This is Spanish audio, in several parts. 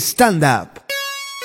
Stand Up.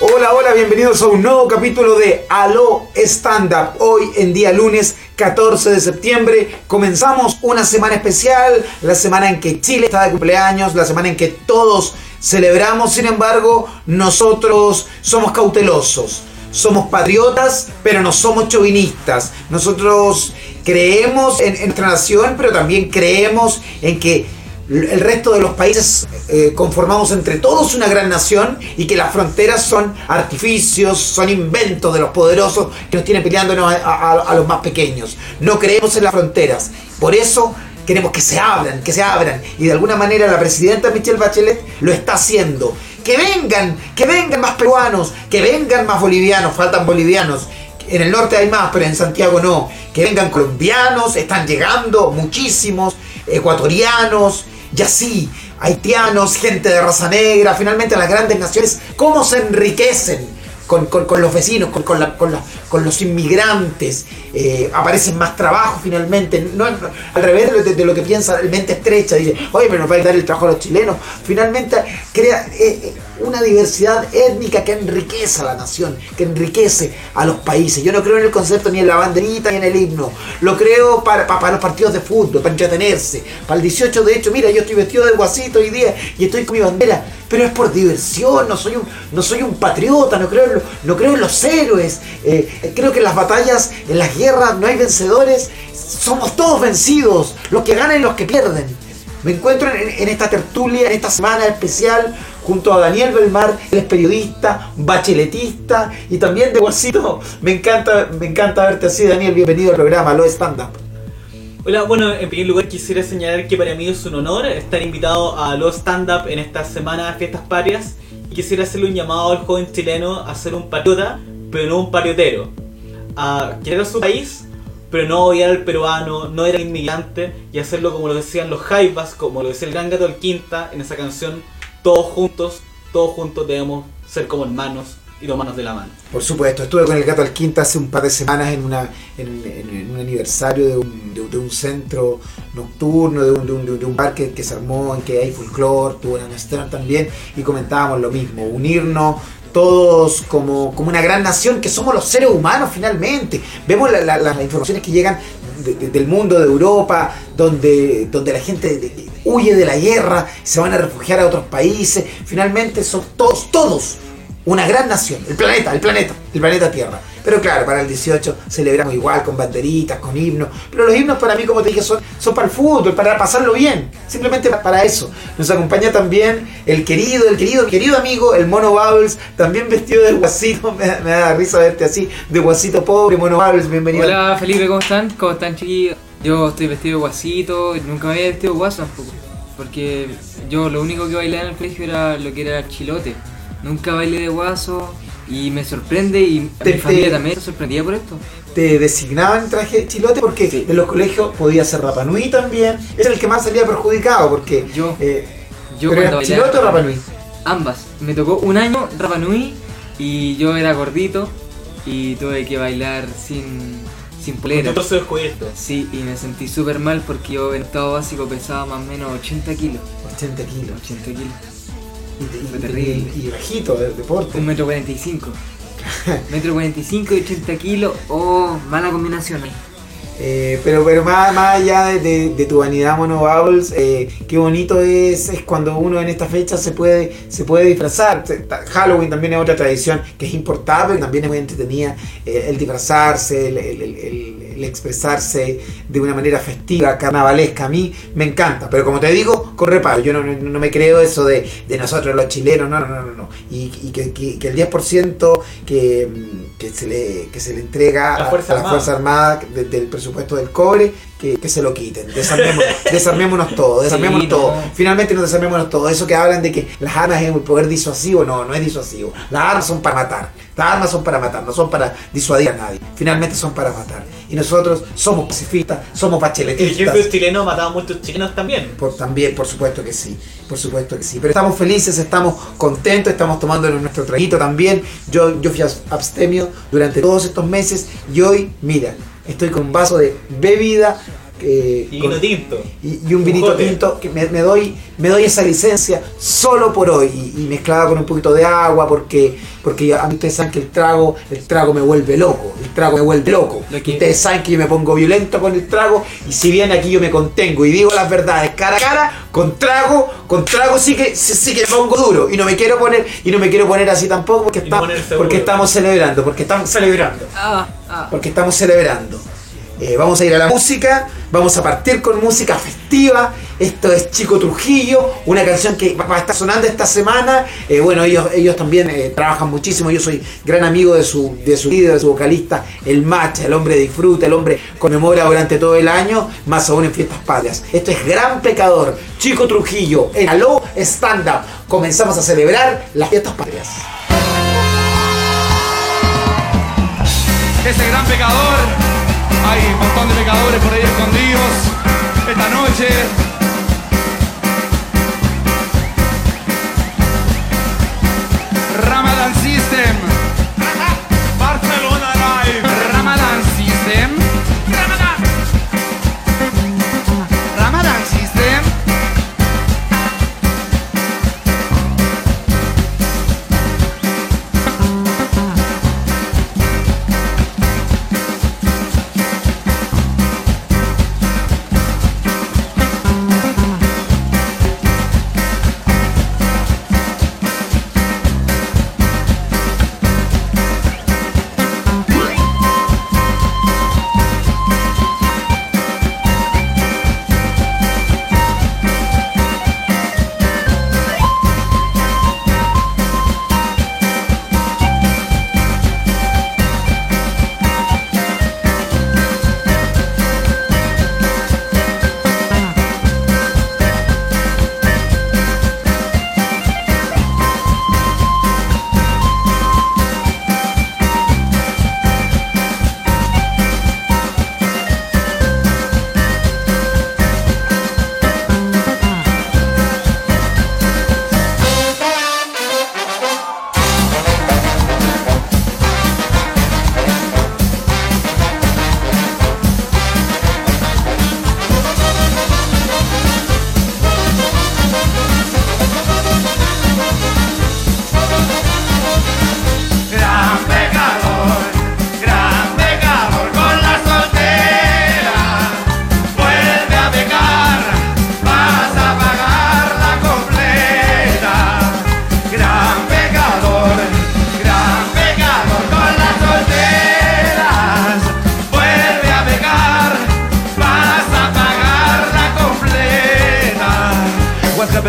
Hola, hola, bienvenidos a un nuevo capítulo de Aló Stand Up. Hoy en día lunes 14 de septiembre comenzamos una semana especial, la semana en que Chile está de cumpleaños, la semana en que todos celebramos, sin embargo, nosotros somos cautelosos. Somos patriotas, pero no somos chauvinistas. Nosotros creemos en, en nuestra nación, pero también creemos en que el resto de los países eh, conformamos entre todos una gran nación y que las fronteras son artificios, son inventos de los poderosos que nos tienen peleándonos a, a los más pequeños. No creemos en las fronteras. Por eso queremos que se abran, que se abran. Y de alguna manera la presidenta Michelle Bachelet lo está haciendo. Que vengan, que vengan más peruanos, que vengan más bolivianos, faltan bolivianos. En el norte hay más, pero en Santiago no. Que vengan colombianos, están llegando muchísimos, ecuatorianos, y así, haitianos, gente de raza negra, finalmente las grandes naciones, cómo se enriquecen con, los vecinos, con, con, los inmigrantes, eh, aparecen más trabajo finalmente, no, al revés de lo, que piensa la mente estrecha, dice, oye, pero nos va a dar el trabajo a los chilenos, finalmente crea eh, eh, una diversidad étnica que enriquece a la nación, que enriquece a los países. Yo no creo en el concepto ni en la banderita ni en el himno, lo creo para, para, los partidos de fútbol, para entretenerse, para el 18 de hecho, mira, yo estoy vestido de guasito hoy día y estoy con mi bandera, pero es por diversión, no soy un, no soy un patriota, no creo en, no creo en los héroes, creo que en las batallas, en las guerras no hay vencedores, somos todos vencidos, los que ganan y los que pierden. Me encuentro en, esta tertulia, en esta semana especial, junto a Daniel Belmar, él es periodista, bacheletista y también de Guasito. Me encanta, me encanta verte así, Daniel. Bienvenido al programa, Lo Stand Up. Hola, bueno, en primer lugar quisiera señalar que para mí es un honor estar invitado a Lo Stand Up en esta semana de fiestas patrias y quisiera hacerle un llamado al joven chileno a ser un patriota, pero no un pariotero a querer a su país, pero no odiar al peruano, no era inmigrante y hacerlo como lo decían los Jaivas, como lo decía el gran gato del Quinta en esa canción, todos juntos, todos juntos debemos ser como hermanos y tomarnos de la mano. Por supuesto, estuve con el gato del Quinta hace un par de semanas en, una, en, un aniversario de un, de, un, centro nocturno, de un, de un, de bar que, se armó, en que hay folclore, tuvo una también, y comentábamos lo mismo, unirnos todos como, como una gran nación, que somos los seres humanos finalmente. Vemos las informaciones que llegan del mundo, de Europa, donde, donde la gente huye de la guerra, se van a refugiar a otros países. Finalmente son todos, todos una gran nación, el planeta, el planeta, el planeta Tierra. Pero claro, para el 18 celebramos igual, con banderitas, con himnos. Pero los himnos para mí, como te dije, son, son para el fútbol, para pasarlo bien. Simplemente para eso. Nos acompaña también el querido, el querido, querido amigo, el Mono Bubbles, también vestido de guasito. Me, da risa verte así, de guasito pobre, Mono Bubbles, bienvenido. Hola Felipe, ¿cómo están? ¿Cómo están chiquillos? Yo estoy vestido de guasito, nunca me había vestido de guaso tampoco. Porque yo lo único que bailaba en el colegio era lo que era el chilote. Nunca bailé de guaso, y me sorprende y mi familia también se sorprendía por esto. Te designaban traje chilote porque en los colegios podía ser Rapanui también. Es el que más salía perjudicado porque. Yo. Eh, yo ¿Pero chilote o Rapanui? Ambas. Me tocó un año Rapanui y yo era gordito y tuve que bailar sin, sin polera. Sí, y me sentí súper mal porque yo en estado básico pesaba más o menos 80 kilos. 80 kilos. 80 kilos. Y, y, bajito de deporte. Un metro cuarenta y cinco. metro cuarenta y cinco y 80 kilos. Oh, mala combinación eh, pero pero más, más allá de, tu vanidad Mono Bubbles, eh, qué bonito es, es cuando uno en esta fecha se puede, se puede disfrazar. Halloween también es otra tradición que es importante, también es muy entretenida eh, el disfrazarse, el, expresarse de una manera festiva, carnavalesca. A mí me encanta, pero como te digo, con reparo. Yo no, no, me creo eso de, de, nosotros los chilenos, no, no, no, no. Y, y que, que, el 10% que, que, se le, que se le entrega a, la Fuerza Armada del presupuesto del cobre, que, se lo quiten. desarmémonos todo, desarmémonos todo. Finalmente nos desarmémonos todo. Eso que hablan de que las armas es un poder disuasivo, no, no es disuasivo. Las armas son para matar. Las armas son para matar, no son para disuadir a nadie. Finalmente son para matar. Y nosotros somos pacifistas, somos bacheletistas. El ejército chileno mataba a muchos chilenos también. Por, también, por supuesto que sí. Por supuesto que sí. Pero estamos felices, estamos contentos, estamos tomando nuestro traguito también. Yo, yo fui abstemio durante todos estos meses y hoy, mira, estoy con vaso de bebida eh, Y con- vino tinto. y, y un vinito tinto que me, me doy me doy esa licencia solo por hoy y, y mezclada con un poquito de agua porque porque a mí ustedes saben que el trago el trago me vuelve loco el trago me vuelve loco Lo que- ustedes saben que yo me pongo violento con el trago y si bien aquí yo me contengo y digo las verdades cara a cara con trago con trago sí que sí, sí que me pongo duro y no me quiero poner y no me quiero poner así tampoco porque, está- porque estamos celebrando porque estamos celebrando Ah, ah. porque estamos celebrando. Eh, vamos a ir a la música, vamos a partir con música festiva. Esto es Chico Trujillo, una canción que va a estar sonando esta semana. Eh, bueno, ellos, ellos también eh, trabajan muchísimo. Yo soy gran amigo de su, de su líder, de su vocalista, el Macha. El hombre disfruta, el hombre conmemora durante todo el año, más aún en fiestas patrias. Esto es Gran Pecador, Chico Trujillo, en Aló Stand Up. Comenzamos a celebrar las fiestas patrias. ese gran pecador. Hay un montón de pecadores por ahí escondidos esta noche.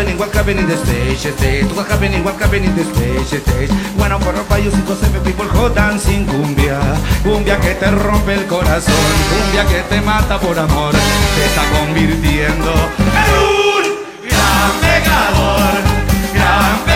Happening, what's happening the stage, stage. What's happening, what's happening the stage, stage. Bueno, por ropa yo cinco se people hot dancing cumbia. Cumbia que te rompe el corazón Cumbia que te mata por amor. Te está convirtiendo en un gran pecador Gran pecador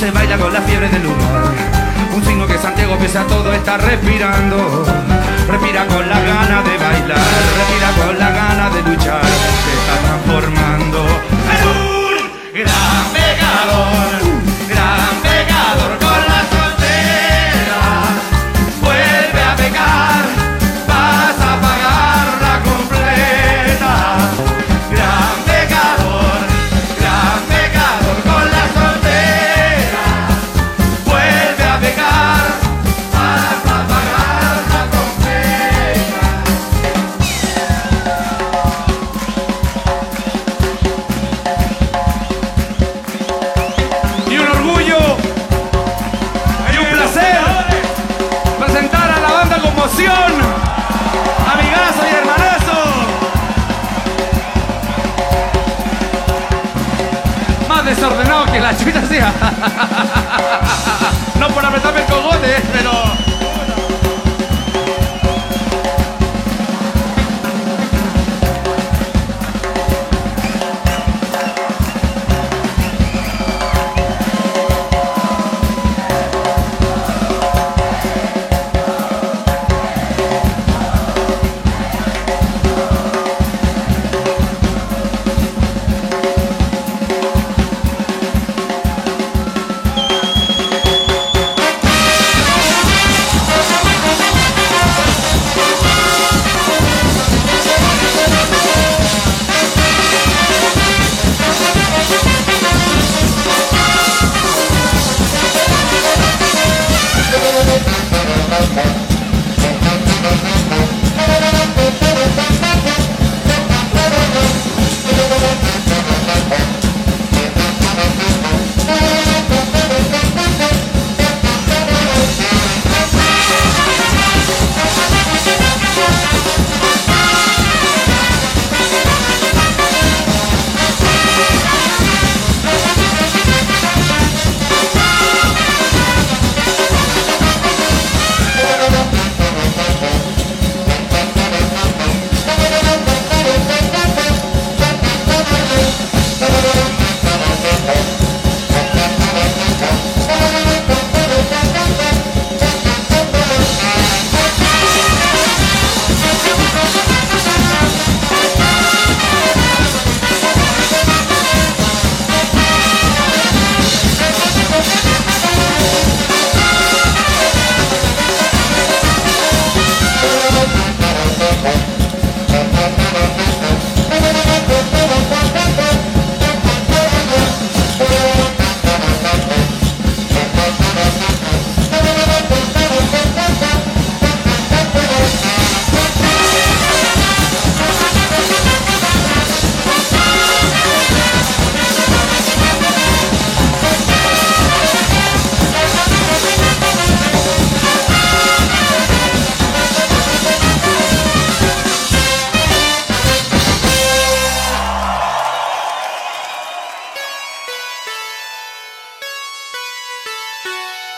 Se baila con la fiebre del lugar. Un signo que Santiago pese a todo está respirando. Respira con la gana de bailar. Respira con la gana de luchar. Se está transformando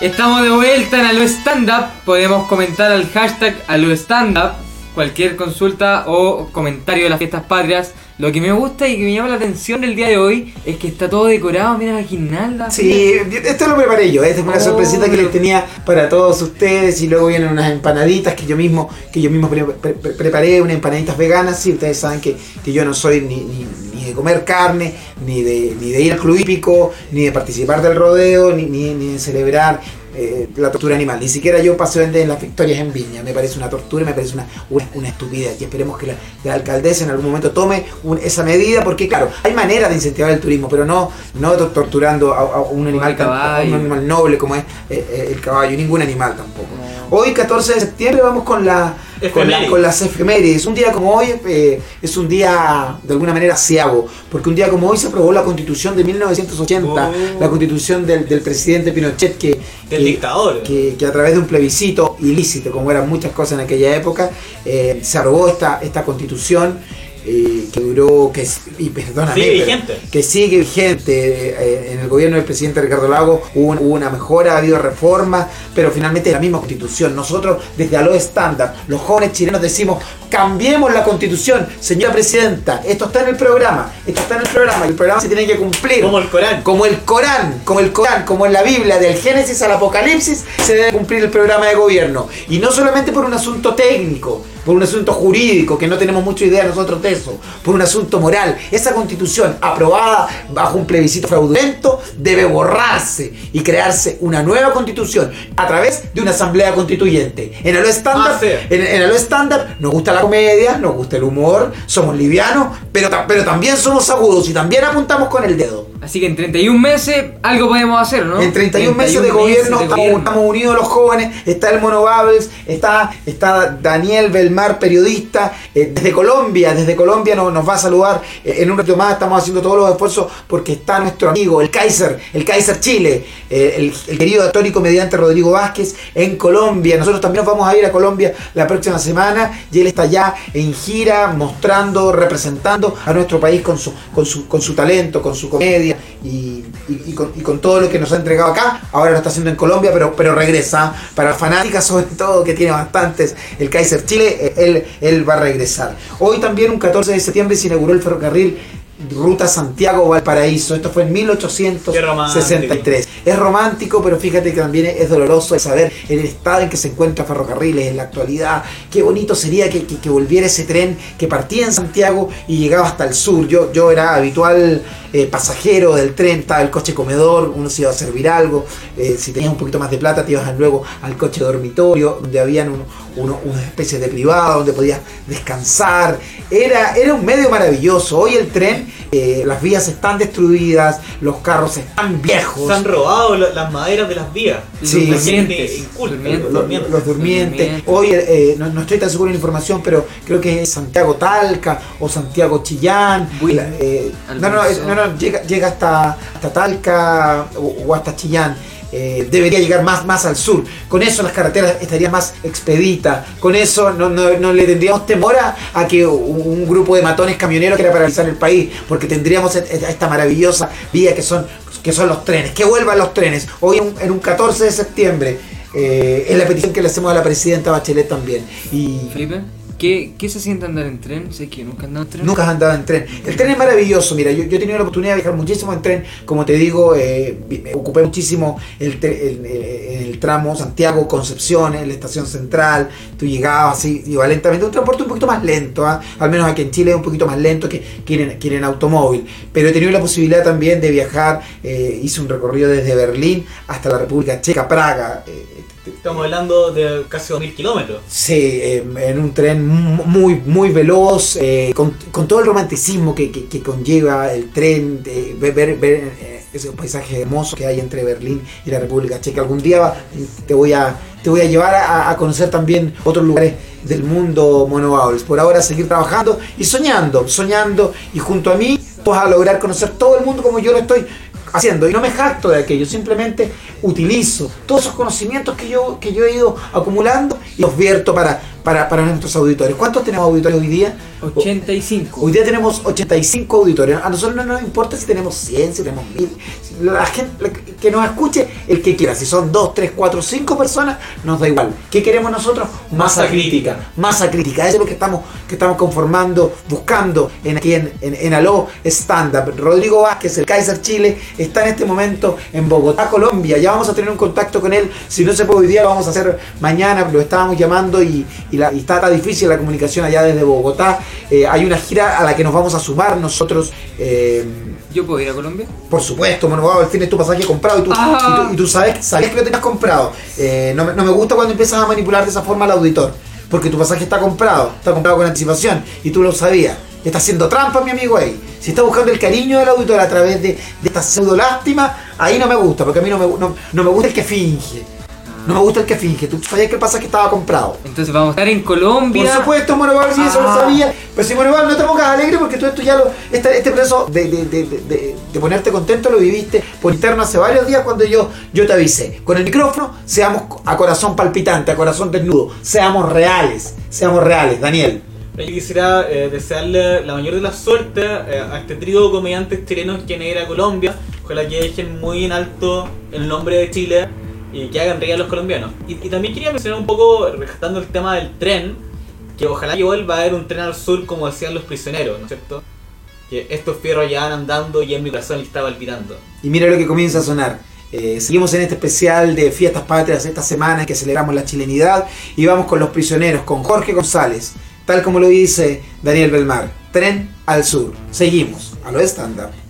Estamos de vuelta en Aló Stand Up. Podemos comentar al hashtag Aló Stand Up. Cualquier consulta o comentario de las fiestas patrias. Lo que me gusta y que me llama la atención del día de hoy es que está todo decorado. Mira la guirnalda. Sí, esto lo preparé yo, esta es una Oh, sorpresita que les tenía para todos ustedes y luego vienen unas empanaditas que yo mismo que yo mismo pre- pre- pre- preparé, unas empanaditas veganas, sí, ustedes saben que, que yo no soy ni, ni- ni de comer carne, ni de, ni de ir al club hípico, ni de participar del rodeo, ni, ni, ni de celebrar eh, la tortura animal. Ni siquiera yo paseo en las victorias en Viña. Me parece una tortura, me parece una, una, una estupidez. Y esperemos que la, la alcaldesa en algún momento tome un- esa medida, porque claro, hay manera de incentivar el turismo, pero no, no to- torturando a, a un animal, tan- a caballo. un animal noble como es eh, eh, el caballo, ningún animal tampoco. Hoy, 14 de septiembre, vamos con la con, la- con las efemérides. Un día como hoy eh, es un día de alguna manera ciago, porque un día como hoy se aprobó la constitución de 1980, Oh. la constitución del, del presidente Pinochet que, Del que- dictador. que, que a través de un plebiscito ilícito, como eran muchas cosas en aquella época, eh, se aprobó esta, esta constitución eh, que duró, que, y perdóname, Sigue pero- vigente. que sigue vigente. eh, en el gobierno del presidente Ricardo Lago hubo, un- hubo una mejora, ha habido reformas, pero finalmente es la misma constitución. Nosotros, desde Alo Estándar, los jóvenes chilenos decimos, cambiemos la constitución, señora presidenta, esto está en el programa, esto está en el programa, y el programa se tiene que cumplir. Como el Corán. Como el Corán, como el Corán, como en la Biblia, del Génesis al Apocalipsis, se debe cumplir el programa de gobierno. Y no solamente por un asunto técnico, por un asunto jurídico, que no tenemos mucha idea nosotros de por un asunto moral. Esa constitución aprobada bajo un plebiscito fraudulento debe borrarse y crearse una nueva constitución a través de una asamblea constituyente. En Alo Estándar, Ah, sí. en, en Alo Estándar nos gusta la comedia, nos gusta el humor, somos livianos, pero, pero también somos agudos y también apuntamos con el dedo. Así que en 31 meses algo podemos hacer, ¿no? En 31 meses de gobierno, de estamos, gobierno. estamos unidos los jóvenes. Está el Mono Babels, está, está Daniel Belmar, periodista, eh, desde Colombia. Desde Colombia nos, nos va a saludar. eh, en un rato más estamos haciendo todos los esfuerzos porque está nuestro amigo, el Kaiser, el Kaiser Chile, eh, el, el querido actor y comediante Rodrigo Vázquez en Colombia. Nosotros también nos vamos a ir a Colombia la próxima semana y él está ya en gira mostrando, representando a nuestro país con su, con su, con su talento, con su comedia y, y- y con, y con todo lo que nos ha entregado acá, ahora lo está haciendo en Colombia, pero, pero regresa. Para fanáticas sobre todo, que tiene bastantes, el Kaiser Chile, eh, él, él va a regresar. Hoy también, un 14 de septiembre, se inauguró el ferrocarril Ruta Santiago-Valparaíso. Esto fue en 1863. Es romántico, pero fíjate que también es doloroso saber el estado en que se encuentra Ferrocarriles en la actualidad. Qué bonito sería que, que- que volviera ese tren que partía en Santiago y llegaba hasta el sur. Yo, yo era habitual eh, pasajero del tren, estaba el coche comedor, uno se iba a servir algo. eh, si tenías un poquito más de plata, te ibas luego al coche dormitorio, donde habían un- uno- unas especies de privado, donde podías descansar. Era, era un medio maravilloso. Hoy el tren, eh, las vías están destruidas, los carros están viejos. Se han robado la- las maderas de las vías. Sí, gente inculta, Durmientes. los Los, durmientes. los durmientes. Durmientes. Hoy eh, no, no estoy tan seguro de la información, pero creo que es Santiago Talca o Santiago Chillán. Eh, no, no, Almanzó. no, llega, llega hasta, hasta Talca o, hasta Chillán. Eh, debería llegar más, más al sur. Con eso las carreteras estarían más expeditas. Con eso no, no- no le tendríamos temor a, que un, grupo de matones camioneros quiera paralizar el país, porque tendríamos esta maravillosa vía que son, que son los trenes. Que vuelvan los trenes. Hoy en un 14 de septiembre eh, es la petición que le hacemos a la presidenta Bachelet también. Y Felipe, ¿qué, ¿qué se siente andar en tren? Sé que nunca he andado en tren. Nunca has andado en tren. El tren es maravilloso, mira, yo, he tenido la oportunidad de viajar muchísimo en tren, como te digo, eh, ocupé muchísimo el, el- el- tramo Santiago-Concepción, la estación central, tú llegabas así, iba lentamente, un transporte un poquito más lento, ¿ah? al menos aquí en Chile es un poquito más lento que, que, en, que en automóvil, pero he tenido la posibilidad también de viajar, eh, hice un recorrido desde Berlín hasta la República Checa, Praga, eh, Estamos hablando de casi 2.000 kilómetros. Sí, eh, en un tren mu- muy, muy veloz, eh, con, con todo el romanticismo que, que- conlleva el tren, de ver, ver, eh, ese paisaje hermoso que hay entre Berlín y la República Checa. Algún día te voy a, te voy a llevar a, conocer también otros lugares del mundo monobables. Por ahora seguir trabajando y soñando, soñando y junto a mí vas a lograr conocer todo el mundo como yo lo estoy haciendo. Y no me jacto de aquello, simplemente utilizo todos esos conocimientos que yo, que yo he ido acumulando y los vierto para, para, para nuestros auditores. ¿Cuántos tenemos auditores hoy día? 85. Hoy día tenemos 85 auditores. A nosotros no nos importa si tenemos 100, si tenemos 1000. La gente la que- nos escuche, el que quiera. Si son 2, 3, 4, 5 personas, nos da igual. ¿Qué queremos nosotros? Masa crítica. Masa crítica. Eso es lo que estamos, que estamos conformando, buscando en, aquí en, en, en Aló Stand Up. Rodrigo Vázquez, el Kaiser Chile, está en este momento en Bogotá, Colombia. Ya vamos a tener un contacto con él. Si no se puede hoy día, lo vamos a hacer mañana. Lo estábamos llamando y, y la- y está tan difícil la comunicación allá desde Bogotá. Eh, hay una gira a la que nos vamos a sumar nosotros. eh, ¿Yo puedo ir a Colombia? por supuesto, Mono al fin es tu pasaje comprado y tú, Ah. y tú, y tú sabes, sabes que lo tenías comprado. Eh, no, me, no me gusta cuando empiezas a manipular de esa forma al auditor, porque tu pasaje está comprado, está comprado con anticipación y tú lo sabías. Está haciendo trampa, mi amigo ahí. Si está buscando el cariño del auditor a través de, de esta pseudo lástima, ahí no me gusta, porque a mí no me, no, no me gusta el que finge. No me gusta el que finge. Tú sabías que el pasaje estaba comprado. Entonces vamos a estar en Colombia. Por supuesto, Monoval, sí, eso lo Ah. sabía. Pero si Monoval, no te pongas alegre porque tú esto ya lo. Este, este proceso de, de, de, de- de ponerte contento lo viviste por interno hace varios días cuando yo, yo te avisé. Con el micrófono, seamos a corazón palpitante, a corazón desnudo. Seamos reales. Seamos reales, Daniel. Yo quisiera eh, desearle la mayor de las suertes eh, a este trío de comediantes chilenos que ir a Colombia. Ojalá que dejen muy en alto el nombre de Chile y que hagan reír a los colombianos. Y, y también quería mencionar un poco, rescatando el tema del tren, que ojalá que vuelva a haber un tren al sur como decían los prisioneros, ¿no es cierto? Que estos fierros ya van andando y en mi corazón está palpitando. Y mira lo que comienza a sonar. Eh, seguimos en este especial de Fiestas Patrias esta semana en que celebramos la chilenidad y vamos con los prisioneros, con Jorge González, tal como lo dice Daniel Belmar. Tren al sur. Seguimos a lo estándar.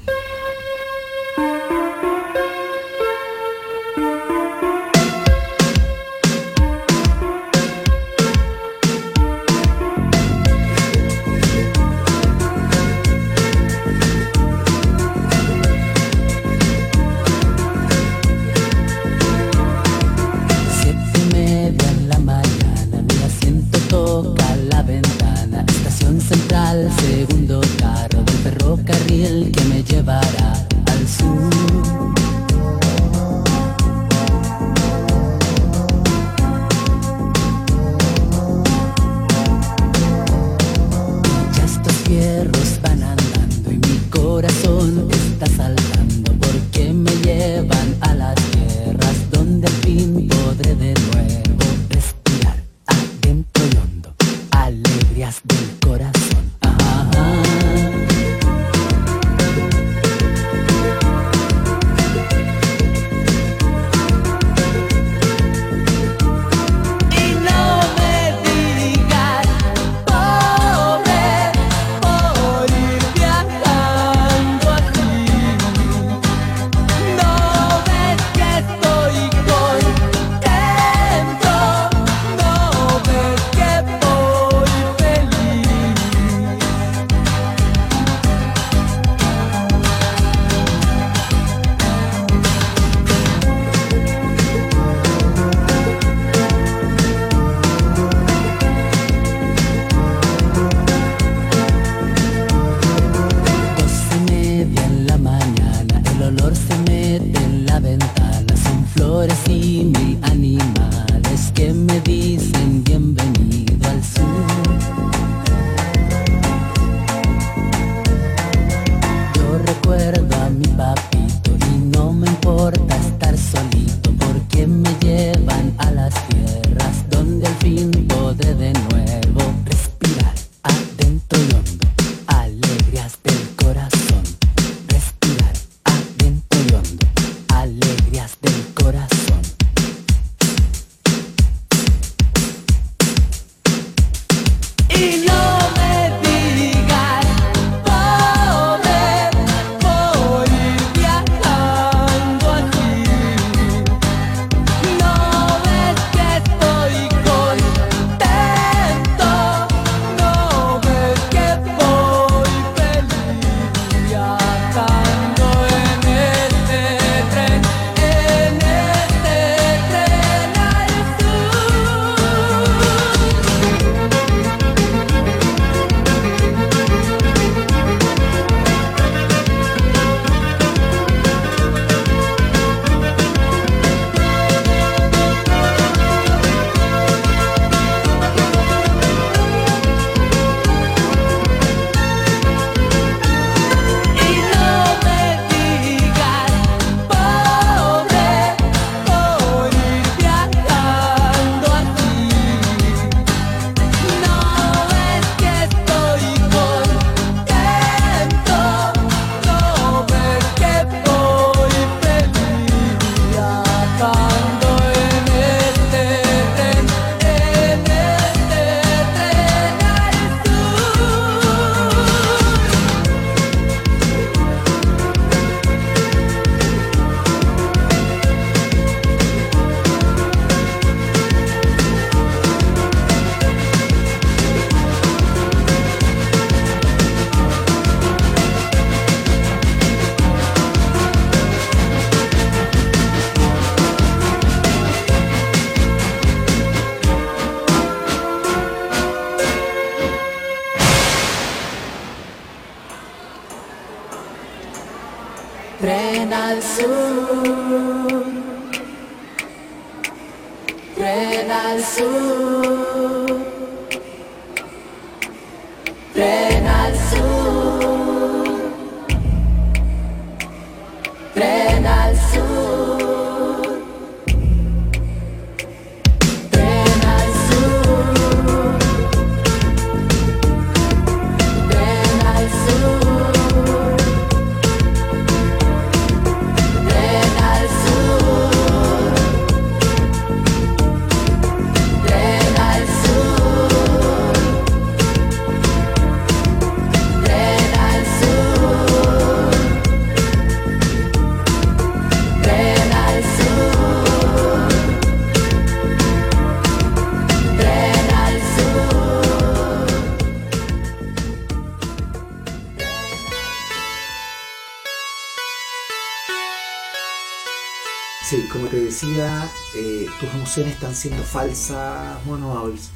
Emociones están siendo falsas, Mono Bubbles.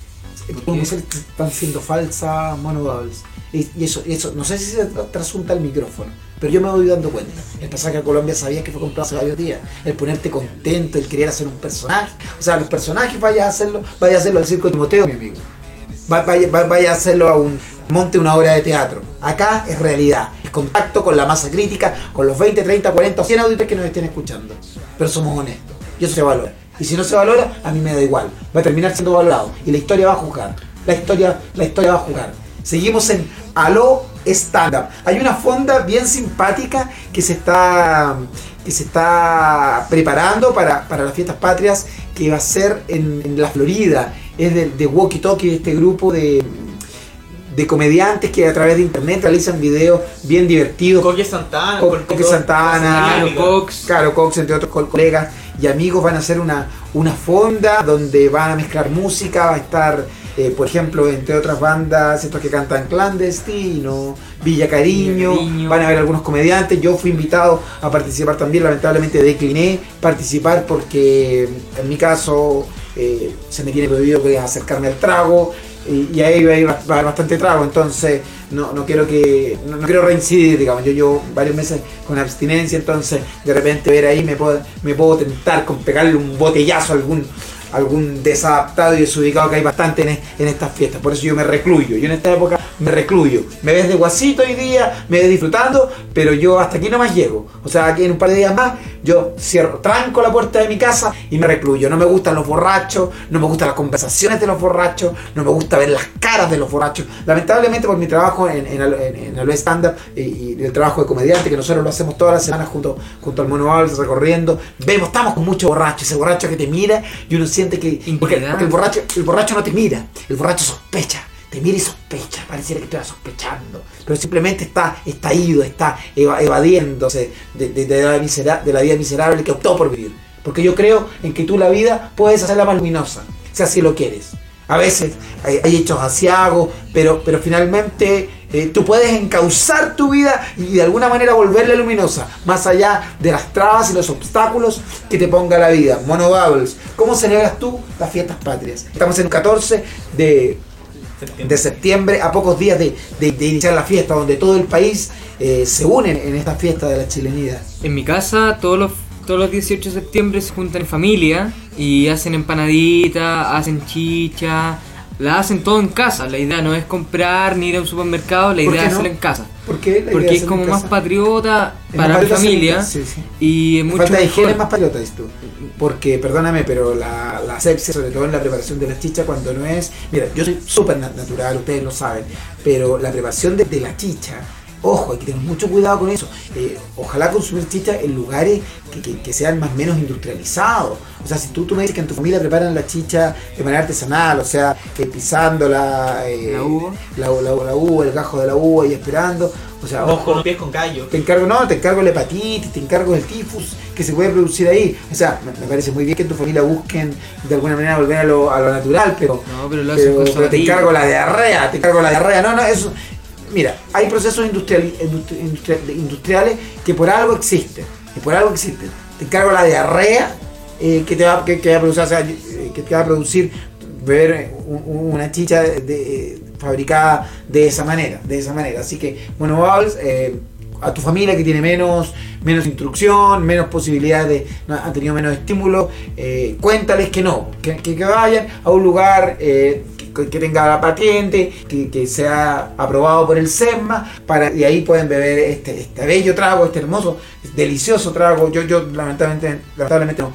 Tus emociones están siendo falsas, Mono Bubbles. Y, y eso, y eso, no sé si se tra- trasunta el micrófono, pero yo me voy dando cuenta. El pasaje a Colombia sabías que fue comprado hace varios días. El ponerte contento, el querer hacer un personaje. O sea, los personajes vaya a hacerlo, vaya a hacerlo al circo de Timoteo, mi amigo. Va- vaya, va- vaya a hacerlo a un monte una obra de teatro. Acá es realidad, es contacto con la masa crítica, con los 20, 30, 40 o 100 auditores que nos estén escuchando. Pero somos honestos y eso se valora. Y si no se valora, a mí me da igual. Va a terminar siendo valorado y la historia va a juzgar. La historia, la historia va a jugar. Seguimos en Aló Stand Up. Hay una fonda bien simpática que se está que se está preparando para, para las fiestas patrias que va a ser en, en la Florida. Es de, de Walkie Talkie, este grupo de, de comediantes que a través de internet realizan videos bien divertidos. Coque Santana, Co- Coque Santana, Claro, Cox. Entre otros co- colegas y amigos, van a hacer una, una fonda donde van a mezclar música, va a estar, eh, por ejemplo, entre otras bandas, estos que cantan Clandestino, Villa Cariño, Villa Cariño. van a haber algunos comediantes, yo fui invitado a participar también, lamentablemente decliné participar porque en mi caso eh, se me tiene prohibido que acercarme al trago y, ahí va a haber bastante trago, entonces no, no quiero que no, no quiero reincidir, digamos, yo llevo varios meses con abstinencia, entonces de repente ver ahí me puedo, me puedo tentar con pegarle un botellazo a algún algún desadaptado y desubicado que hay bastante en, en estas fiestas, por eso yo me recluyo, yo en esta época me recluyo, me ves de guasito hoy día, me ves disfrutando, pero yo hasta aquí nomás llego, o sea, aquí en un par de días más yo cierro, tranco la puerta de mi casa y me recluyo, no me gustan los borrachos, no me gustan las conversaciones de los borrachos, no me gusta ver las caras de los borrachos, lamentablemente por mi trabajo en, en, en, Stand Up y, y el trabajo de comediante que nosotros lo hacemos todas las semanas junto, junto al Mono recorriendo, vemos, estamos con mucho borracho, ese borracho que te mira y uno siente que... Porque, el, borracho, el borracho no te mira, el borracho sospecha, te mira y sospecha, pareciera que estuviera sospechando, pero simplemente está, está ido, está eva- evadiéndose de, de- de la misera- de la vida miserable que optó por vivir. Porque yo creo en que tú la vida puedes hacerla más luminosa, si así lo quieres. A veces hay, hay hechos asiagos, pero, pero finalmente eh, tú puedes encauzar tu vida y de alguna manera volverla luminosa, más allá de las trabas y los obstáculos que te ponga la vida. Mono Bubbles, ¿cómo celebras tú las fiestas patrias? Estamos en el 14 de, de septiembre, a pocos días de, de- de iniciar la fiesta, donde todo el país eh, se une en esta fiesta de la chilenidad. En mi casa todos los, todos los 18 de septiembre se juntan en familia y hacen empanaditas, hacen chicha, la hacen todo en casa. La idea no es comprar ni ir a un supermercado, la ¿Por idea es no? hacerlo en casa. ¿Por qué? La idea Porque de es como más casa. patriota Es para la familia sí, sí. y es mucho Falta de higiene mejor. es más patriota, dices tú. Porque, perdóname, pero la, la asepsia, sobre todo en la preparación de la chicha, cuando no es. Mira, yo soy súper na- natural, ustedes lo saben, pero la preparación de, de la chicha, ojo, hay que tener mucho cuidado con eso. Eh, ojalá consumir chicha en lugares que, que- que sean más menos industrializados. O sea, si tú, tú me dices que en tu familia preparan la chicha de manera artesanal, o sea, eh, pisándola, eh, La uva. la, la- la uva, el gajo de la uva y esperando. O sea, Vamos con pies con callo. te encargo, no, te encargo la hepatitis, te encargo el tifus que se puede producir ahí. O sea, me, me parece muy bien que en tu familia busquen de alguna manera volver a lo, a lo natural, pero, No, pero lo pero, pero te encargo la diarrea, te encargo la diarrea. No, no, eso. Mira, hay procesos industrial- industri- industri- industriales que por algo existen. Que por algo existen. Te encargo la diarrea eh, que te va, que, que va a producir, eh, que te va a producir un- una chicha de- de- fabricada de esa manera, de esa manera. Así que, bueno, Bubbles, eh, a tu familia que tiene menos, menos instrucción, menos posibilidades de, han tenido menos estímulo, eh, cuéntales que no, que, que- vayan a un lugar eh, que, tenga la patente, que, sea aprobado por el SESMA, para, y ahí pueden beber este, este bello trago, este hermoso, delicioso trago. Yo, yo lamentablemente, lamentablemente no,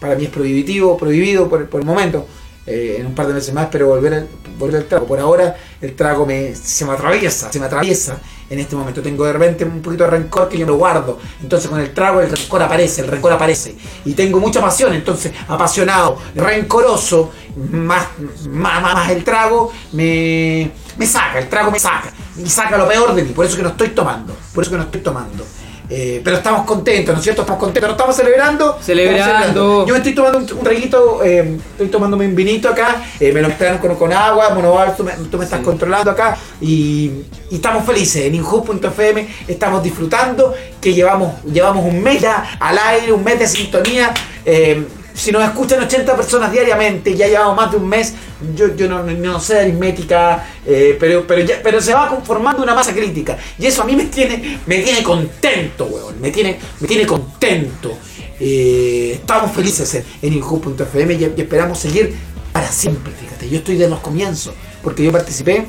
para mí es prohibitivo, prohibido por, por el momento. eh, en un par de meses más, pero volver al, volver al trago. Por ahora el trago me, se me atraviesa, se me atraviesa en este momento. Tengo de repente un poquito de rencor que yo lo guardo. Entonces con el trago el rencor aparece, el rencor aparece. Y tengo mucha pasión, entonces apasionado, rencoroso, más, más, más, el trago me, me saca, el trago me saca. Y saca lo peor de mí, por eso que no estoy tomando. Por eso que no estoy tomando. Eh, pero estamos contentos, ¿no es cierto? Estamos contentos, ¿no estamos celebrando? Celebrando. Estamos Yo me estoy tomando un, un traguito, eh, estoy tomándome un vinito acá, eh, me lo mezclaron con, con agua, Monoval, tú me, tú me estás controlando acá y, y estamos felices. En Inhub.fm estamos disfrutando, que llevamos, llevamos un mes ya al aire, un mes de sintonía. Si nos escuchan 80 personas diariamente, ya llevamos más de un mes, yo, yo no, no- sé aritmética, eh, pero, pero, ya- pero se va conformando una masa crítica. Y eso a mí me tiene, me tiene contento, weón. Me tiene, me tiene contento. Eh, estamos felices en, en Inju.fm y, y esperamos seguir para siempre, fíjate. Yo estoy de los comienzos, porque yo participé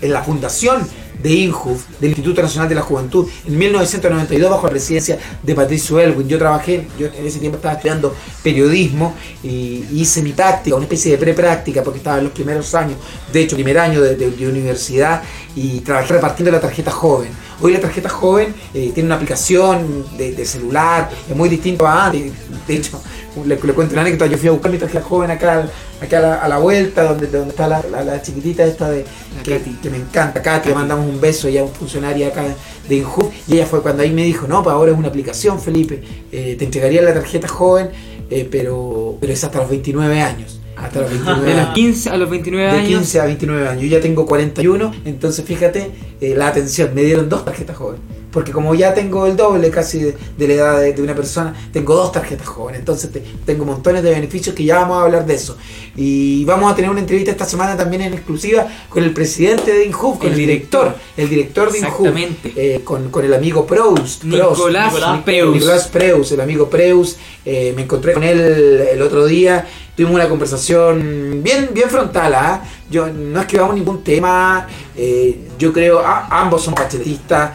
en la fundación de INJUV, del Instituto Nacional de la Juventud, en 1992 bajo la presidencia de Patricio Elwin. Yo trabajé, yo en ese tiempo estaba estudiando periodismo y hice mi práctica, una especie de prepráctica, porque estaba en los primeros años, de hecho, primer año de, de- de universidad, y trabajé repartiendo la tarjeta joven. Hoy la tarjeta joven eh, tiene una aplicación de, de celular, es muy distinto a antes. De hecho, le, le cuento una anécdota, yo fui a buscar mi tarjeta joven acá, acá a, la, a la vuelta, donde, donde está la, la- la chiquitita esta de que, que me encanta, Katy, le mandamos un beso, ella es un funcionaria acá de Inhub, y ella fue cuando ahí me dijo, no, pues ahora es una aplicación, Felipe, eh, te entregaría la tarjeta joven, eh, pero, pero es hasta los 29 años. Hasta los 29 De los años. 15 a los 29 De años. 15 a 29 años. Yo ya tengo 41, entonces fíjate eh, la atención. Me dieron dos tarjetas jóvenes. Porque como ya tengo el doble casi de, de la edad de, de una persona, tengo dos tarjetas jóvenes. Entonces te- tengo montones de beneficios que ya vamos a hablar de eso. Y vamos a tener una entrevista esta semana también en exclusiva con el presidente de Inhub, con el, El director. director. El director de Inhub. Exactamente. eh, con, con el amigo Proust. Nicolás, Nicolás Peus. Nicolás Preus, el amigo Preus, eh, me encontré con él el otro día, tuvimos una conversación bien, bien frontal, ¿ah? Yo no escribamos ningún tema, eh, yo creo, a- ambos son pacheletistas,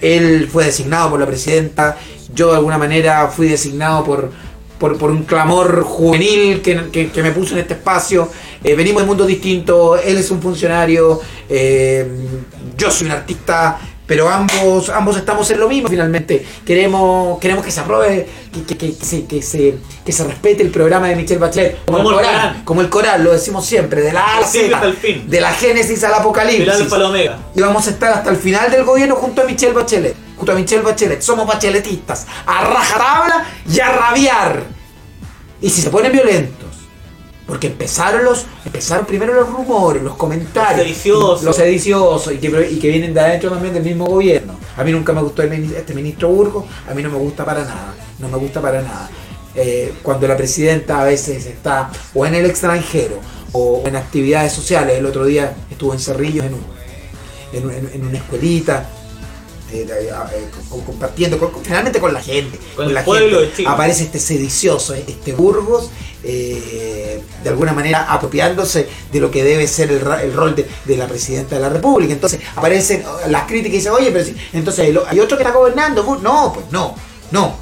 él fue designado por la presidenta, yo de alguna manera fui designado por, por, por un clamor juvenil que, que- que me puso en este espacio. Eh, venimos de mundos distintos, él es un funcionario, eh, yo soy un artista, pero ambos, ambos estamos en lo mismo finalmente. Queremos, queremos que se apruebe, que, que- que se, que, se, que se respete el programa de Michelle Bachelet, como, Como el coral, Corán. como el coral, lo decimos siempre, de la A hasta el fin. de la Génesis al Apocalipsis. al. Y vamos a estar hasta el final del gobierno junto a Michelle Bachelet. Junto a Michelle Bachelet. Somos bacheletistas. A rajatabla y a rabiar. Y si se ponen violentos. Porque empezaron los, empezaron primero los rumores, los comentarios. Los sediciosos. Los sediciosos y que, y que vienen de adentro también del mismo gobierno. A mí nunca me gustó el este ministro Burgos, a mí no me gusta para nada. No me gusta para nada. Eh, cuando la presidenta a veces está o en el extranjero o en actividades sociales. El otro día estuvo en Cerrillos un- en- en una escuelita. Eh, eh, eh, co- compartiendo con- con- finalmente con la gente Con la pueblo gente. aparece este sedicioso este Burgos eh, de alguna manera apropiándose de lo que debe ser el, el rol de, de la presidenta de la república. Entonces aparecen las críticas y dicen oye pero si, entonces hay, otro que está gobernando no pues no no.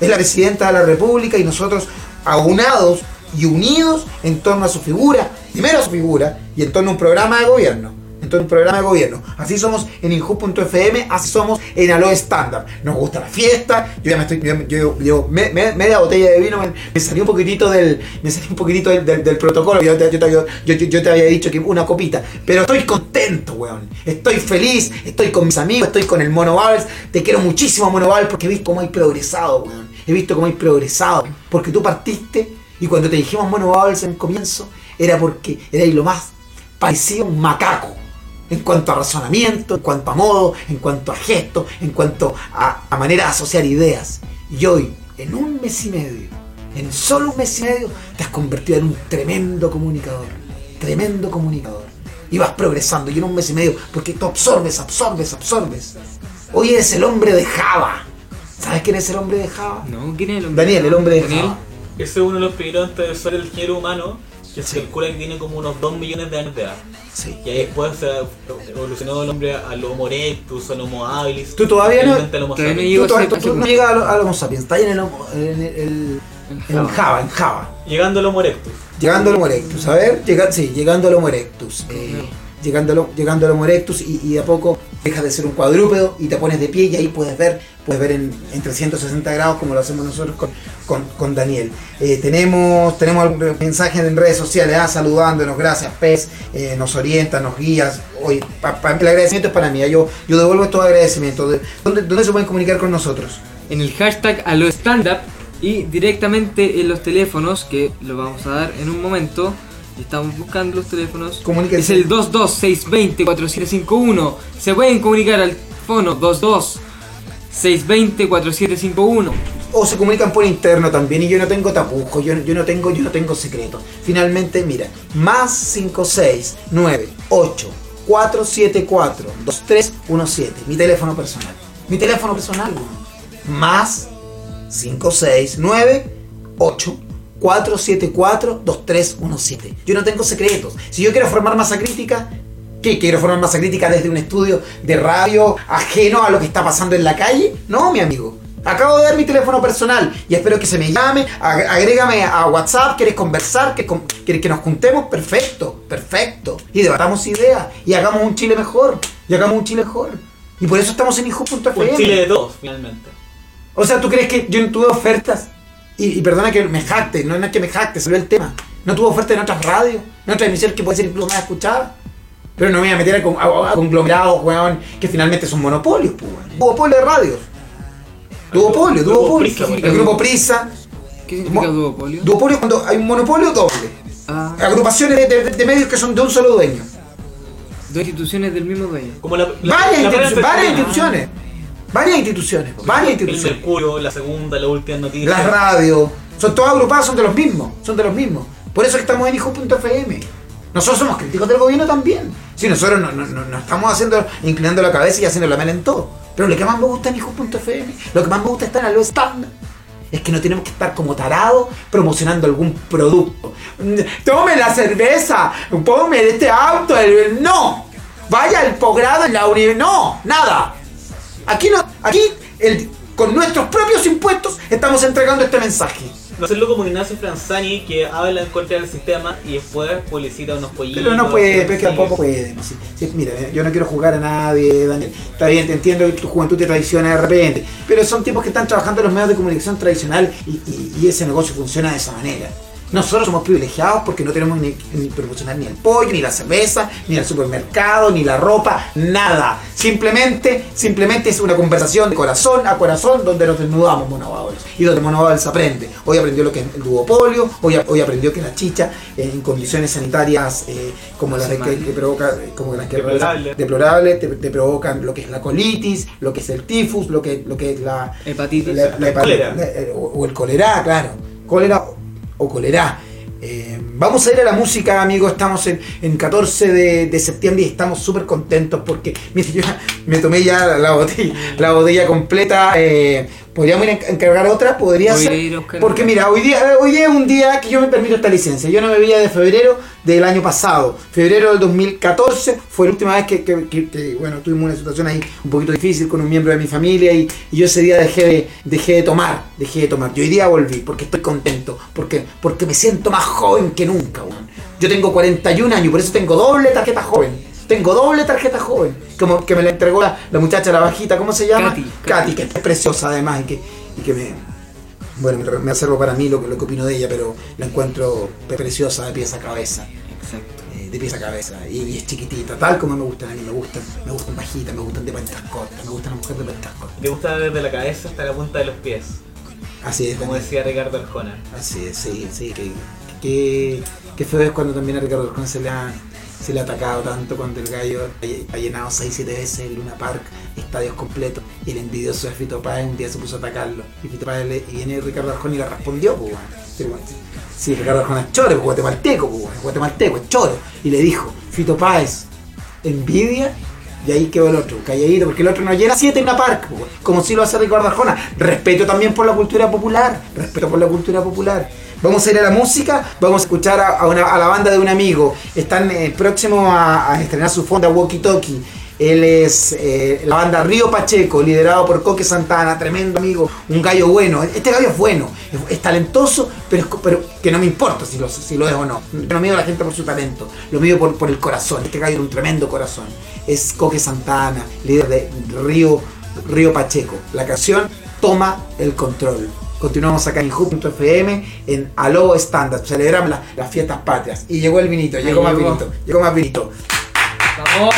Es la presidenta de la república y nosotros aunados y unidos en torno a su figura primero a su figura y en torno a un programa de gobierno en a un programa de gobierno. Así somos en Inju.fm, así somos en Aloe Standard. Nos gusta la fiesta, yo ya me estoy, yo, yo- yo- me- me- media botella de vino, me, me salió un poquitito del, me salió un poquitito del, protocolo, yo, te- había dicho que una copita, pero estoy contento, weón. Estoy feliz, estoy con mis amigos, estoy con el Mono Babels, te quiero muchísimo Mono Babels porque he visto cómo hay progresado, weón. He visto cómo hay progresado, porque tú partiste y cuando te dijimos Mono Babels en comienzo, era porque erais lo más parecía un macaco en cuanto a razonamiento, en cuanto a modo, en cuanto a gesto, en cuanto a, a manera de asociar ideas. Y hoy, en un mes y medio, en solo un mes y medio, te has convertido en un tremendo comunicador. Tremendo comunicador. Y vas progresando, y en un mes y medio, porque tú absorbes, absorbes, absorbes. Hoy eres el hombre de Java. ¿Sabes quién es el hombre de Java? No, ¿quién es el hombre? Daniel, el hombre de Daniel. Java. Ese es uno de los primeros antecesores del género humano que se calcula que tiene como unos 2 millones de años de edad. Sí. Y ahí después se evolucionó el hombre al Homo erectus, al Homo habilis. Tú todavía no- al Homo todavía no sapiens. Tú, tú- tú- tú llegas a lo- a Homo sapiens, está ahí en el, homo- en el, el- en Java, en Java. Llegando al Homo erectus. Llegando al Homo erectus, a ver, llega, sí, llegando al Homo erectus. eh, llegando, al, llegando al Homo erectus y, y de a poco dejas de ser un cuadrúpedo y te pones de pie y ahí puedes ver, puedes ver en, en 360 grados como lo hacemos nosotros con, con, con Daniel. Eh, tenemos, tenemos algún mensaje en redes sociales, ah, saludándonos, gracias Pez, eh, nos orienta, nos guías. Hoy, pa- el agradecimiento es para mí, ah, yo, yo devuelvo estos agradecimientos. De- ¿Dónde, ¿Dónde se pueden comunicar con nosotros? En el hashtag a lo stand up y directamente en los teléfonos, que lo vamos a dar en un momento. Y Estamos buscando los teléfonos. Comuníquense. Es el 22620-4751. Se pueden comunicar al fono 22620-4751. o se comunican por interno también y yo no tengo tapujos, yo, yo no tengo, yo no tengo secretos. Finalmente, mira, más 569 474 2317, mi teléfono personal. Mi teléfono personal, más 569 474 2317. Yo no tengo secretos. Si yo quiero formar masa crítica, ¿qué? ¿Quiero formar masa crítica desde un estudio de radio ajeno a lo que está pasando en la calle? No, mi amigo. Acabo de dar mi teléfono personal y espero que se me llame, ag- agrégame a WhatsApp, quieres conversar, ¿Quieres con- que nos juntemos, perfecto, perfecto. Y debatamos ideas y hagamos un Chile mejor, y hagamos un Chile mejor. Y por eso estamos en Un hijo.fm. Chile de dos, finalmente. O sea, ¿tú crees que yo no tuve ofertas? Y, y perdona que me jacte, no es que me jacte, salió el tema. No tuve ofertas en otras radios, en otras emisiones que puede ser incluso más escuchada. Pero no me voy a meter a, con- a- a conglomerados, weón, que finalmente son monopolios, pues, weón. Duopolio de radios. Duopolio, duopolio. El grupo Prisa. ¿Qué significa duopolio? Duopolio es cuando hay un monopolio doble. Ah, Agrupaciones de, de- de medios que son de un solo dueño. dos instituciones del mismo dueño. Como la, la- Varias, la institu- prensa varias chilena. instituciones. Varias instituciones. Varias El instituciones. Mercurio, la segunda, la última noticia. Las radios, son todas agrupadas, son de los mismos, son de los mismos. Por eso es que estamos en hijo.fm. Nosotros somos críticos del gobierno también. Si nosotros no, no- no- no estamos haciendo, inclinando la cabeza y haciendo la mela en todo. Pero lo que más me gusta en hijo.fm, lo que más me gusta estar en lo stand es que no tenemos que estar como tarados promocionando algún producto. Tome la cerveza, ponme este auto. el- No, vaya al posgrado en la universidad. No, nada. Aquí no, aquí el- con nuestros propios impuestos estamos entregando este mensaje. No hacerlo como Ignacio Franzani que habla en contra del sistema y después publicita unos pollitos. Pero no puede, pero es que tampoco puede. Sí, sí, mira, yo no quiero jugar a nadie, Daniel. Está bien, te entiendo que tu juventud te traiciona de repente. Pero son tipos que están trabajando en los medios de comunicación tradicional y, y- y ese negocio funciona de esa manera. Nosotros somos privilegiados porque no tenemos ni, ni promocionar ni el pollo, ni la cerveza, ni el supermercado, ni la ropa, nada. Simplemente, simplemente es una conversación de corazón a corazón donde nos desnudamos monobaules y donde monobaules aprende. Hoy aprendió lo que es el duopolio, hoy, hoy aprendió que la chicha eh, en condiciones sanitarias eh, como las que, que provoca, eh, como las que Deplorable. deplorable, te, te provocan lo que es la colitis, lo que es el tifus, lo que, lo que es la, Hepatitis. la- la o, o el cólera, claro. Cólera o- cólera. Eh, vamos a ir a la música, amigos. Estamos en, en 14 de, de septiembre y estamos súper contentos porque, mire, yo me tomé ya la, la botella, la botella completa. eh, ¿Podríamos ir a enc- encargar otra? Podría Voy ser. Porque mira, hoy día, hoy día es un día que yo me permito esta licencia. Yo no me veía de febrero del año pasado. Febrero del 2014 fue la última vez que, que- que- que, bueno, tuvimos una situación ahí un poquito difícil con un miembro de mi familia y, y yo ese día dejé de, dejé de tomar, dejé de tomar. Yo hoy día volví porque estoy contento, porque, porque me siento más joven que nunca. Yo tengo 41 años, por eso tengo doble tarjeta joven. Tengo doble tarjeta joven, como que me la entregó la, la muchacha, la bajita, ¿cómo se llama? Katy, Katy, que es preciosa además y que, y que me, bueno, me, acervo para mí lo, que- lo que opino de ella, pero la encuentro preciosa de pies a cabeza. Exacto. eh, de pies a cabeza. Y, y es chiquitita, tal como me gustan a mí. Me gustan, me gustan bajitas, me gustan de pantas cortas, me gustan las mujeres de pantas cortas. Te gusta desde la cabeza hasta la punta de los pies. Así es, Como decía Ricardo Arjona. Así es, sí, sí. Que, que, que feo es cuando también a Ricardo Arjona se le ha, se le ha atacado tanto cuando el gallo ha llenado 6-7 veces el Luna Park, estadios completos, y el envidioso de Fito Páez un día se puso a atacarlo. Y Fito Páez y viene Ricardo Arjón y le respondió, pues, Pero, pues, Sí, Ricardo Arjón es choro, pues, guatemalteco, pues, guatemalteco, es choro. Y le dijo, Fito Páez, envidia y ahí quedó el otro, calladito, porque el otro no llena siete en la park, pues, como si lo hace Ricardo Arjona. Respeto también por la cultura popular, respeto por la cultura popular. Vamos a ir a la música, vamos a escuchar a, una, a la banda de un amigo. Están eh, próximos a, a, estrenar su fonda Walkie Talkie. Él es eh, la banda Río Pacheco, liderado por Coque Santana, tremendo amigo, un gallo bueno. Este gallo es bueno, es, talentoso, pero, pero que no me importa si lo, si lo es o no. No mido a la gente por su talento, lo mido por, por el corazón. Este gallo es un tremendo corazón. Es Coque Santana, líder de Río, Río Pacheco. La canción Toma el Control. Continuamos acá en Hub.fm en Aló Standard. Celebramos las fiestas patrias. Y llegó el vinito, llegó más vinito, llegó más vinito. ¡Vamos!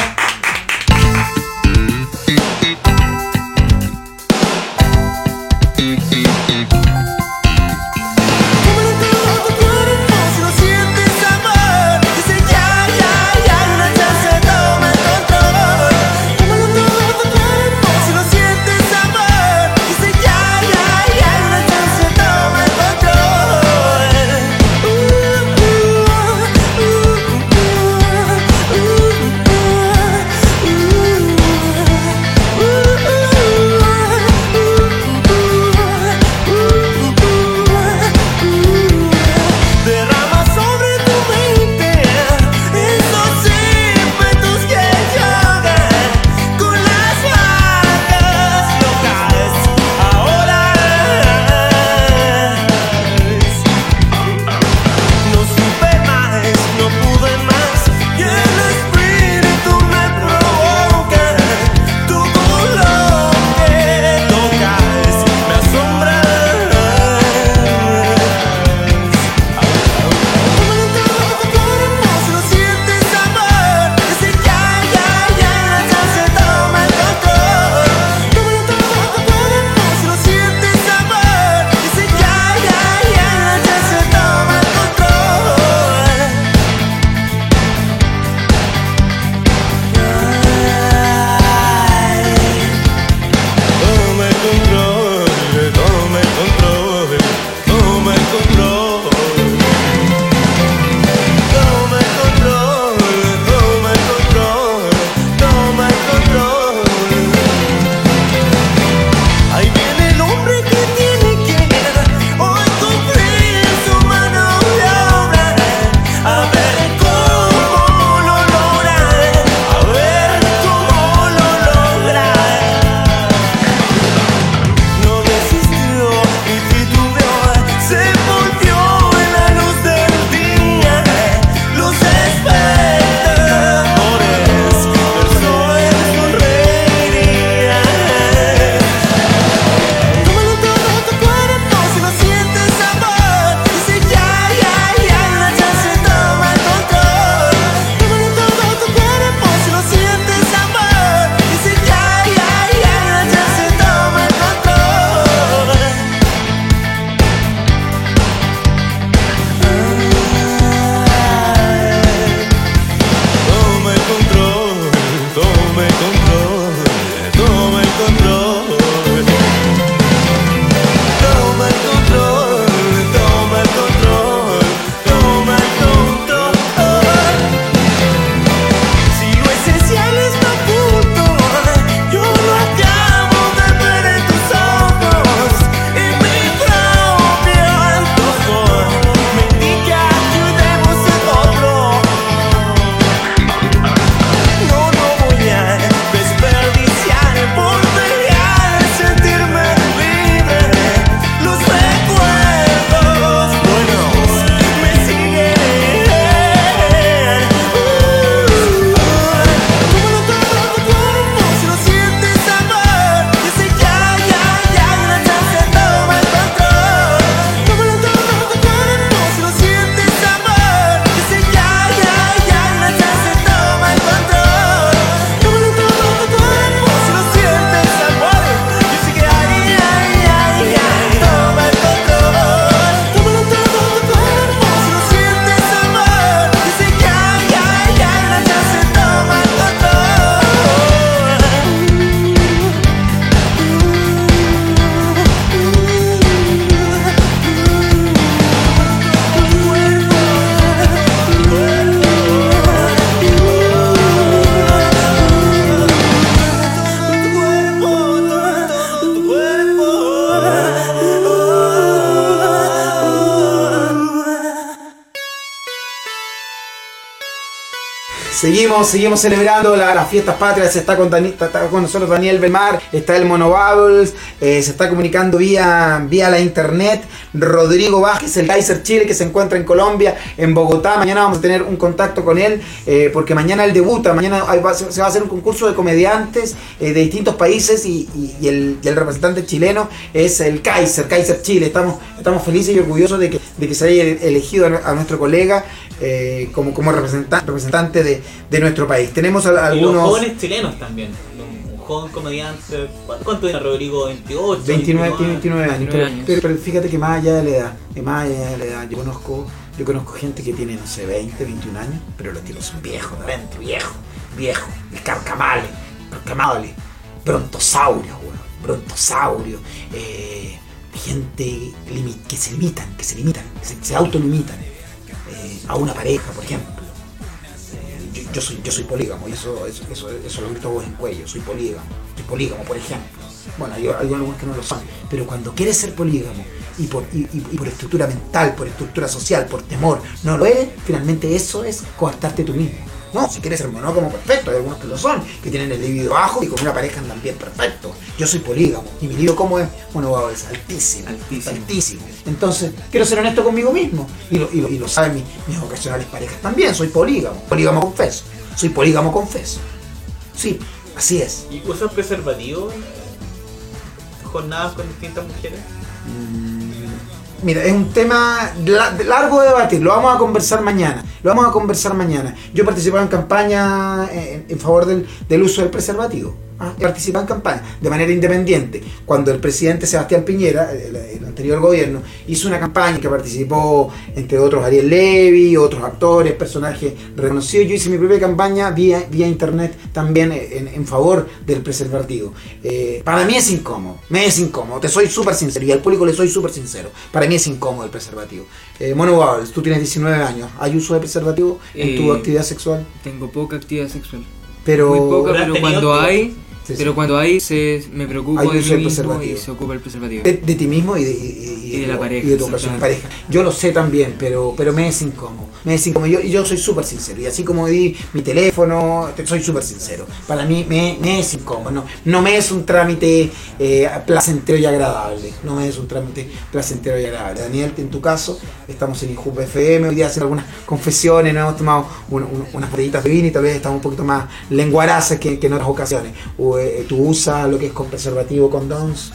Seguimos, celebrando la- las fiestas patrias. Está con, nosotros Daniel Belmar, está el Mono Bubbles, eh, se está comunicando vía, vía la internet. Rodrigo Vázquez, el Kaiser Chile, que se encuentra en Colombia, en Bogotá. Mañana vamos a tener un contacto con él, eh, porque mañana él debuta. Mañana se va a hacer un concurso de comediantes eh, de distintos países y, y- y el, y el representante chileno es el Kaiser, Kaiser Chile. Estamos, estamos felices y orgullosos de que, de que se haya elegido a, a nuestro colega eh, como, como representante, representante de, de nuestro país. Tenemos a- Y los algunos... jóvenes chilenos también. Un, un joven comediante. ¿Cuánto, tiene Rodrigo? ¿28? 29, tiene 29 años, 29 pero, años. pero- pero fíjate que más allá de la edad, más allá de la edad, yo conozco, yo conozco gente que tiene, no sé, 20, 21 años, pero los tipos son viejos de adentro, viejos, viejos, carcamales, carcamales, brontosaurios, weón, brontosaurios, eh, gente que se limitan, que se limitan, que se, se autolimitan eh, a una pareja, por ejemplo. Yo, soy, yo soy polígamo y eso, eso, eso, eso lo grito vos en cuello, soy polígamo, soy polígamo, por ejemplo. Bueno, hay, hay algunos que no lo son, pero cuando quieres ser polígamo y por, y por estructura mental, por estructura social, por temor, no lo eres, finalmente eso es coartarte tú mismo. No, si quieres ser monógamo, perfecto, hay algunos que lo son, que tienen el libido bajo y con una pareja andan bien perfecto. Yo soy polígamo y mi libido como es, bueno, es altísimo, Altísimo. altísimo. Entonces, quiero ser honesto conmigo mismo y lo, y lo- y lo saben mis, mis ocasionales parejas también, soy polígamo, polígamo confeso, soy polígamo confeso. Sí, así es. ¿Y usas preservativo? ¿Jornadas con distintas mujeres? Mira, es un tema la- largo de debatir, lo vamos a conversar mañana. Lo vamos a conversar mañana. Yo he participado en campaña en, en favor del, del uso del preservativo. Ah, He participado en campaña de manera independiente. Cuando el presidente Sebastián Piñera, el, el anterior gobierno, hizo una campaña que participó, entre otros, Ariel Levy, otros actores, personajes reconocidos, yo hice mi propia campaña vía, vía internet también en, en favor del preservativo. Eh, para mí es incómodo, me es incómodo, te soy súper sincero y al público le soy súper sincero. Para mí es incómodo el preservativo. Eh, Mono Bubbles, tú tienes 19 años, ¿hay uso de preservativo en tu Eh, actividad sexual? Tengo poca actividad sexual. Pero Muy poca, Pero cuando hay, Sí, pero sí. cuando hay se me preocupo Hay de mí mismo y se ocupa el preservativo. de, de ti mismo y de, y- y- Y de la pareja, y de tu ocasión pareja. Yo lo sé también, pero, pero me es incómodo. Me es incómodo. Yo, yo soy súper sincero. Y así como di mi teléfono, te soy súper sincero. Para mí me, me es incómodo. No, no me es un trámite eh, placentero y agradable. No me es un trámite placentero y agradable. Daniel, en tu caso, estamos en Injub FM. Hoy día hacer algunas confesiones. Nos hemos tomado un- un- unas botellitas de vino y tal vez estamos un poquito más lenguarazas que, que en otras ocasiones. O, eh, ¿Tú usas lo que es con preservativo, condoms?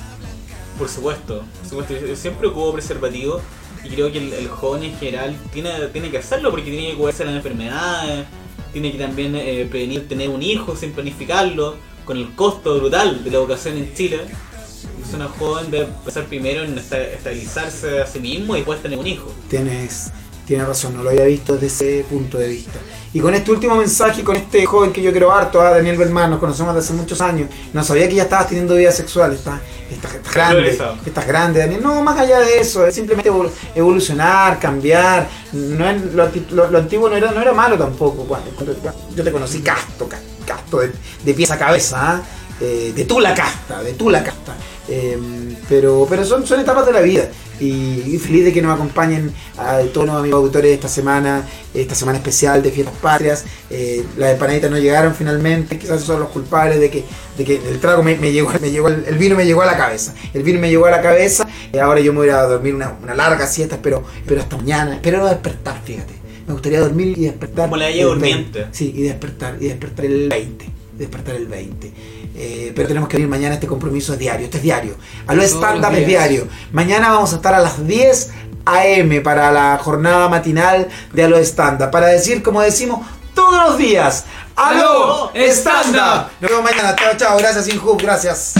Por supuesto, por supuesto. Yo siempre ocupo preservativo y creo que el, el joven en general tiene, tiene que hacerlo porque tiene que cuidarse de las enfermedades, tiene que también eh, prevenir tener un hijo sin planificarlo, con el costo brutal de la educación en Chile. Es una joven debe empezar primero en esta- estabilizarse a sí mismo y después tener un hijo. Tienes, tienes razón, no lo había visto desde ese punto de vista. Y con este último mensaje, con este joven que yo quiero harto, a Daniel Belmar, nos conocemos desde hace muchos años, no sabía que ya estabas teniendo vida sexual, estás, estás, estás grande, estás grande, Daniel. No, más allá de eso, es simplemente evol- evolucionar, cambiar. No es- lo, anti- lo- lo antiguo no era, no era malo tampoco. Cuando, cuando- yo te conocí casto, ca- casto de, de pies a cabeza, ¿ah? Eh, de tú la casta, de tú la casta. Eh, pero pero son, son etapas de la vida. Y, y feliz de que nos acompañen a todos los amigos auditores esta semana, esta semana especial de Fiestas Patrias. Eh, las empanaditas no llegaron finalmente, quizás son los culpables de que, de que el trago me, me llegó, me llegó el, el vino me llegó a la cabeza. El vino me llegó a la cabeza. Eh, ahora yo me voy a ir a dormir una, una larga siesta, pero, pero hasta mañana. Espero no despertar, fíjate. Me gustaría dormir y despertar. Como la 20. durmiente. Sí, y despertar, y despertar el 20. Despertar el 20. Eh, pero tenemos que venir mañana este compromiso es diario, este es diario. A lo Todos stand los up es diario. Mañana vamos a estar a las 10 AM para la jornada matinal de Alo Stand Up. Para decir, como decimos todos los días, ¡Aló Stand Up! Nos vemos mañana. Chao, chao. Gracias, Inhub. Gracias.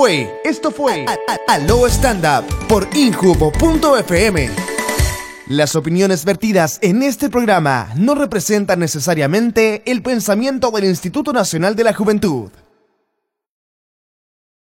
fue, esto fue Aló Stand Up por injubo.fm. Las opiniones vertidas en este programa no representan necesariamente el pensamiento del Instituto Nacional de la Juventud.